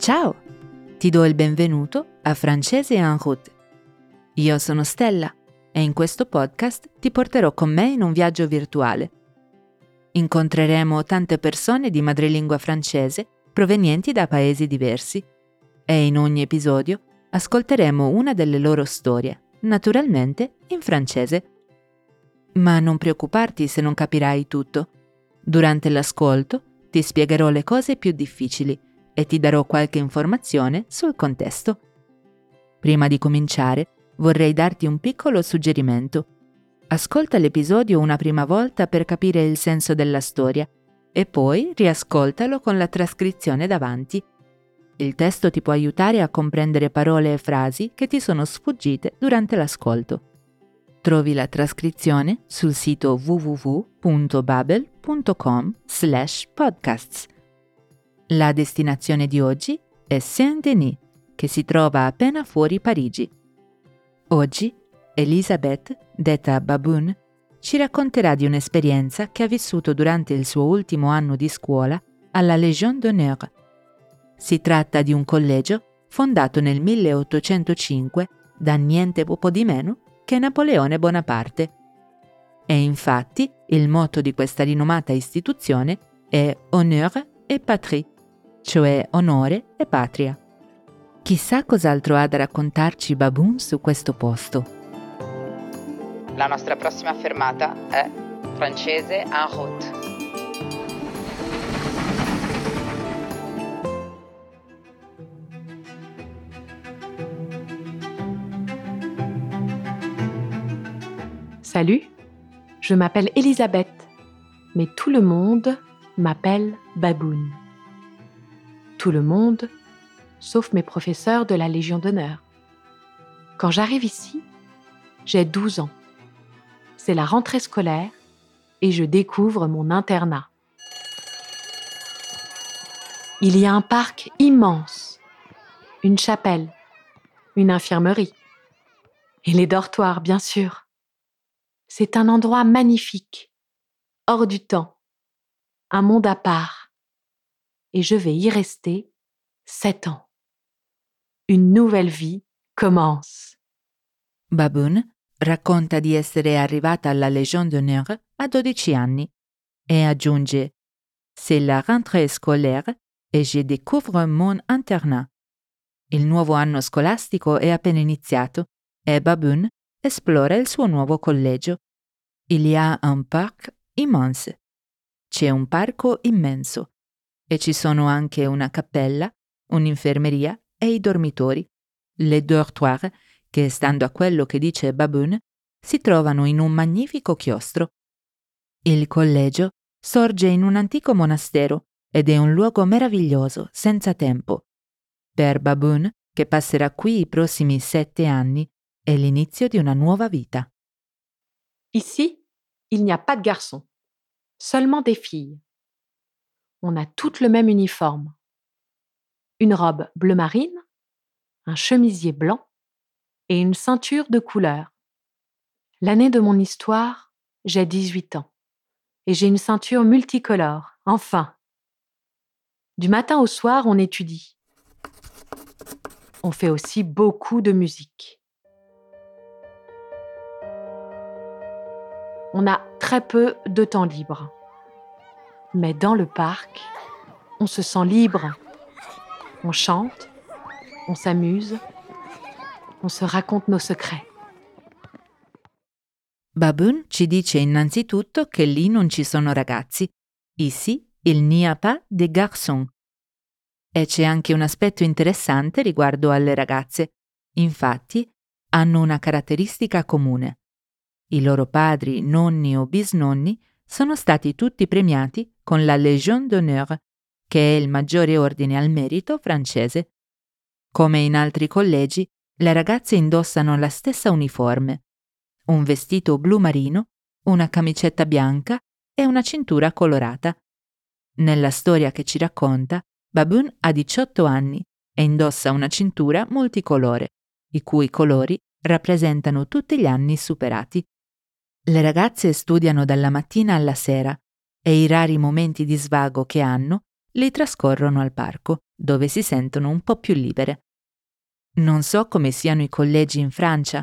Ciao! Ti do il benvenuto a Francese en route. Io sono Stella e in questo podcast ti porterò con me in un viaggio virtuale. Incontreremo tante persone di madrelingua francese provenienti da paesi diversi e in ogni episodio ascolteremo una delle loro storie, naturalmente in francese. Ma non preoccuparti se non capirai tutto. Durante l'ascolto ti spiegherò le cose più difficili e ti darò qualche informazione sul contesto. Prima di cominciare, vorrei darti un piccolo suggerimento. Ascolta l'episodio una prima volta per capire il senso della storia e poi riascoltalo con la trascrizione davanti. Il testo ti può aiutare a comprendere parole e frasi che ti sono sfuggite durante l'ascolto. Trovi la trascrizione sul sito www.babel.com slash podcasts. La destinazione di oggi è Saint-Denis, che si trova appena fuori Parigi. Oggi Elisabeth, detta Baboon, ci racconterà di un'esperienza che ha vissuto durante il suo ultimo anno di scuola alla Légion d'honneur. Si tratta di un collegio fondato nel 1805 da niente poco di meno che Napoleone Bonaparte. E infatti il motto di questa rinomata istituzione è Honneur et Patrie, cioè onore e patria. Chissà cos'altro ha da raccontarci Baboon su questo posto. La nostra prossima fermata è francese en route. Salut, je m'appelle Elisabeth, mais tout le monde m'appelle Baboon. Tout le monde, sauf mes professeurs de la Légion d'honneur. Quand j'arrive ici, j'ai 12 ans. C'est la rentrée scolaire et je découvre mon internat. Il y a un parc immense, une chapelle, une infirmerie et les dortoirs, bien sûr. C'est un endroit magnifique, hors du temps, un monde à part. Et je vais y rester sept ans. Une nouvelle vie commence. Baboon racconta di essere arrivata alla Légion d'honneur a 12 anni e aggiunge C'est la rentrée scolaire et je découvre mon internat. Il nuovo anno scolastico è appena iniziato e Baboon esplora il suo nuovo collegio. Il y a un parc immense. C'è un parco immenso e ci sono anche una cappella, un'infermeria e i dormitori, le dortoir, che stando a quello che dice Baboon, si trovano in un magnifico chiostro. Il collegio sorge in un antico monastero ed è un luogo meraviglioso, senza tempo. Per Baboon, che passerà qui i prossimi sette anni, è l'inizio di una nuova vita. Ici, il n'y a pas de garçons, seulement des filles. On a toutes le même uniforme. Une robe bleu marine, un chemisier blanc et une ceinture de couleur. L'année de mon histoire, j'ai 18 ans et j'ai une ceinture multicolore, enfin. Du matin au soir, on étudie. On fait aussi beaucoup de musique. On a très peu de temps libre. Mais dans le parc, on se sent libre. On chante, on s'amuse, on se raconte nos secrets. Baboon ci dice innanzitutto che lì non ci sono ragazzi. Ici, il n'y a pas de garçons. E c'è anche un aspetto interessante riguardo alle ragazze. Infatti, hanno una caratteristica comune. I loro padri, nonni o bisnonni sono stati tutti premiati con la Légion d'honneur, che è il maggiore ordine al merito francese. Come in altri collegi, le ragazze indossano la stessa uniforme, un vestito blu marino, una camicetta bianca e una cintura colorata. Nella storia che ci racconta, Baboon ha 18 anni e indossa una cintura multicolore, i cui colori rappresentano tutti gli anni superati. Le ragazze studiano dalla mattina alla sera e i rari momenti di svago che hanno li trascorrono al parco, dove si sentono un po' più libere. Non so come siano i collegi in Francia,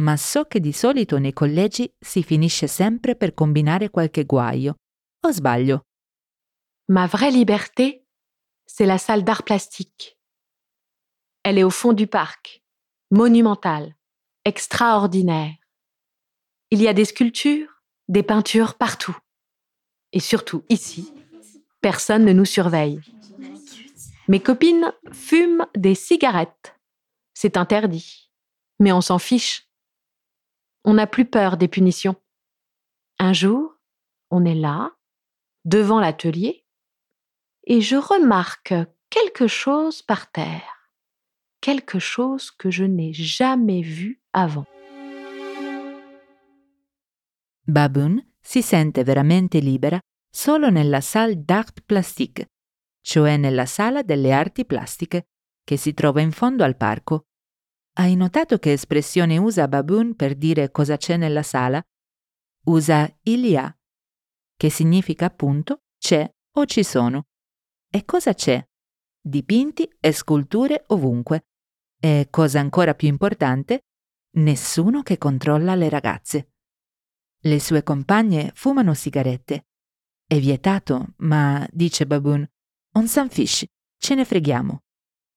ma so che di solito nei collegi si finisce sempre per combinare qualche guaio. O sbaglio? Ma vraie liberté, c'est la salle d'art plastique. Elle est au fond du parc, monumentale, extraordinaire. Il y a des sculptures, des peintures partout. Et surtout ici, personne ne nous surveille. Mes copines fument des cigarettes. C'est interdit. Mais on s'en fiche. On n'a plus peur des punitions. Un jour, on est là, devant l'atelier, et je remarque quelque chose par terre. Quelque chose que je n'ai jamais vu avant. Baboon si sente veramente libera solo nella salle d'art plastique, cioè nella sala delle arti plastiche, che si trova in fondo al parco. Hai notato che espressione usa Baboon per dire cosa c'è nella sala? Usa il y a, che significa appunto c'è o ci sono. E cosa c'è? Dipinti e sculture ovunque. E cosa ancora più importante, nessuno che controlla le ragazze. Le sue compagne fumano sigarette. È vietato, ma, dice Baboon, on s'en fiche, ce ne freghiamo.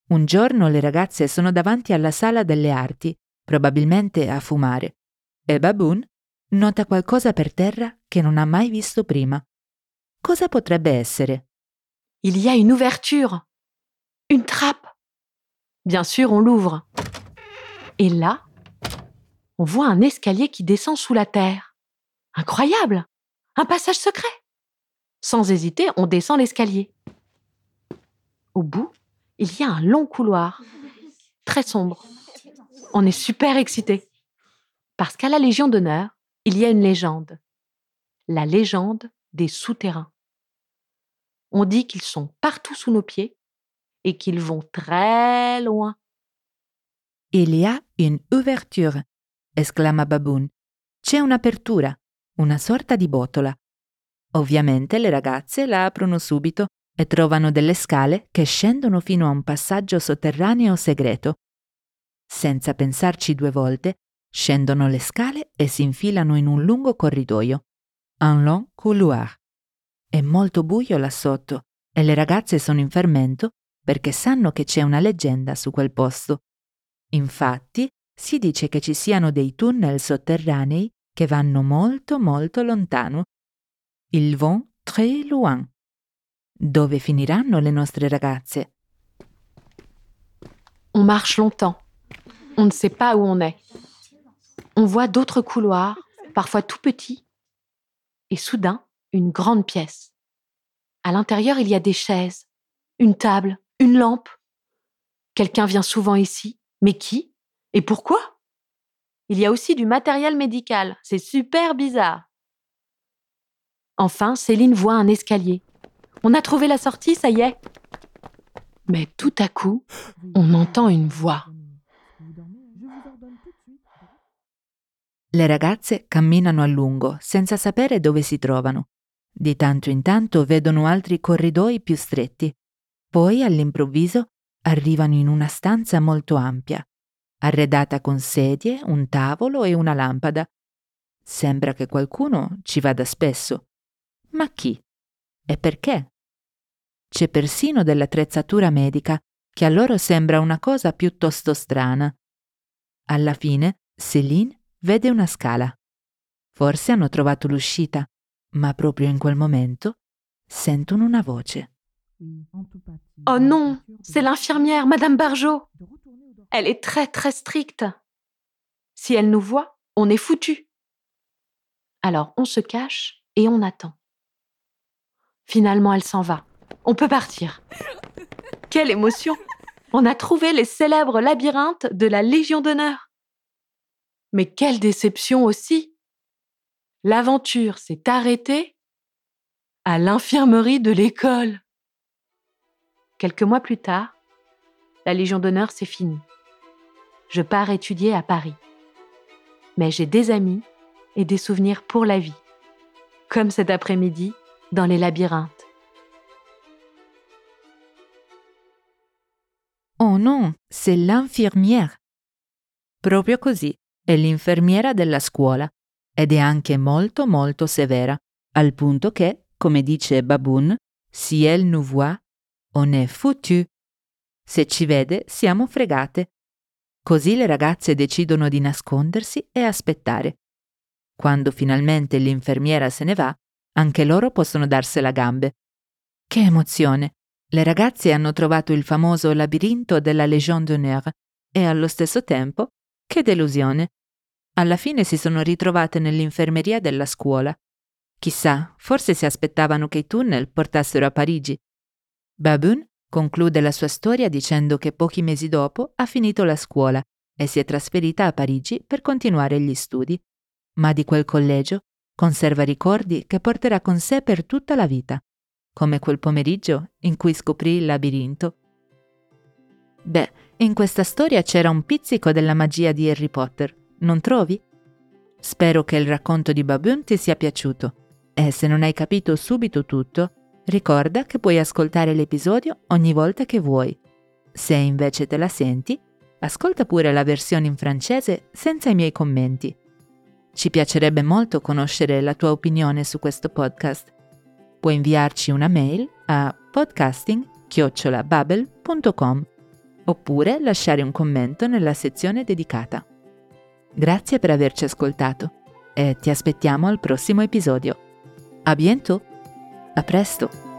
Un giorno le ragazze sono davanti alla sala delle arti, probabilmente a fumare, e Baboon nota qualcosa per terra che non ha mai visto prima. Cosa potrebbe essere? Il y a une ouverture, une trappe. Bien sûr, on l'ouvre. Et là, on voit un escalier qui descend sous la terre. Incroyable Un passage secret Sans hésiter, on descend l'escalier. Au bout, il y a un long couloir, très sombre. On est super excité. Parce qu'à la Légion d'honneur, il y a une légende. La légende des souterrains. On dit qu'ils sont partout sous nos pieds et qu'ils vont très loin. Il y a une ouverture, esclama Baboon. C'è un'apertura. Una sorta di botola. Ovviamente le ragazze la aprono subito e trovano delle scale che scendono fino a un passaggio sotterraneo segreto. Senza pensarci due volte, scendono le scale e si infilano in un lungo corridoio. Un long couloir. È molto buio là sotto e le ragazze sono in fermento perché sanno che c'è una leggenda su quel posto. Infatti, si dice che ci siano dei tunnel sotterranei che vanno molto molto lontano. Ils vont très loin. Dove finiranno le nostre ragazze? On marche longtemps. On ne sait pas où on est. On voit d'autres couloirs, parfois tout petits, et soudain, une grande pièce. À l'intérieur, il y a des chaises, une table, une lampe. Quelqu'un vient souvent ici, mais qui? Et pourquoi? Il y a aussi du matériel médical. C'est super bizarre. Enfin, Céline voit un escalier. On a trouvé la sortie, ça y est. Mais tout à coup, on entend une voix. Le ragazze camminano a lungo, senza sapere dove si trovano. Di tanto in tanto vedono altri corridoi più stretti. Poi, all'improvviso, arrivano in una stanza molto ampia arredata con sedie, un tavolo e una lampada. Sembra che qualcuno ci vada spesso. Ma chi? E perché? C'è persino dell'attrezzatura medica, che a loro sembra una cosa piuttosto strana. Alla fine, Céline vede una scala. Forse hanno trovato l'uscita, ma proprio in quel momento sentono una voce. Oh non, c'est l'infirmière, Madame Barjot. Elle est très très stricte. Si elle nous voit, on est foutu. Alors on se cache et on attend. Finalement, elle s'en va. On peut partir. Quelle émotion On a trouvé les célèbres labyrinthes de la Légion d'honneur. Mais quelle déception aussi L'aventure s'est arrêtée à l'infirmerie de l'école. Quelques mois plus tard, la Légion d'honneur s'est finie je pars étudier à Paris. Mais j'ai des amis et des souvenirs pour la vie, comme cet après-midi dans les labyrinthes. Oh non, c'est l'infirmière. Proprio così, è l'infermiera della scuola ed è anche molto molto severa, al punto che, come dice Baboon, si elle nous voit, on est foutu. Se ci vede, siamo fregate. Così le ragazze decidono di nascondersi e aspettare. Quando finalmente l'infermiera se ne va, anche loro possono darsela gambe. Che emozione! Le ragazze hanno trovato il famoso labirinto della Légion d'honneur e allo stesso tempo, che delusione! Alla fine si sono ritrovate nell'infermeria della scuola. Chissà, forse si aspettavano che i tunnel portassero a Parigi. Baboon conclude la sua storia dicendo che pochi mesi dopo ha finito la scuola e si è trasferita a Parigi per continuare gli studi. Ma di quel collegio conserva ricordi che porterà con sé per tutta la vita come quel pomeriggio in cui scoprì il labirinto. Beh, in questa storia c'era un pizzico della magia di Harry Potter, non trovi? Spero che il racconto di Baboon ti sia piaciuto e se non hai capito subito tutto, ricorda che puoi ascoltare l'episodio ogni volta che vuoi. Se invece te la senti, ascolta pure la versione in francese senza i miei commenti. Ci piacerebbe molto conoscere la tua opinione su questo podcast puoi inviarci una mail a podcasting-babel.com oppure lasciare un commento nella sezione dedicata. Grazie per averci ascoltato e ti aspettiamo al prossimo episodio. A bientôt! A presto!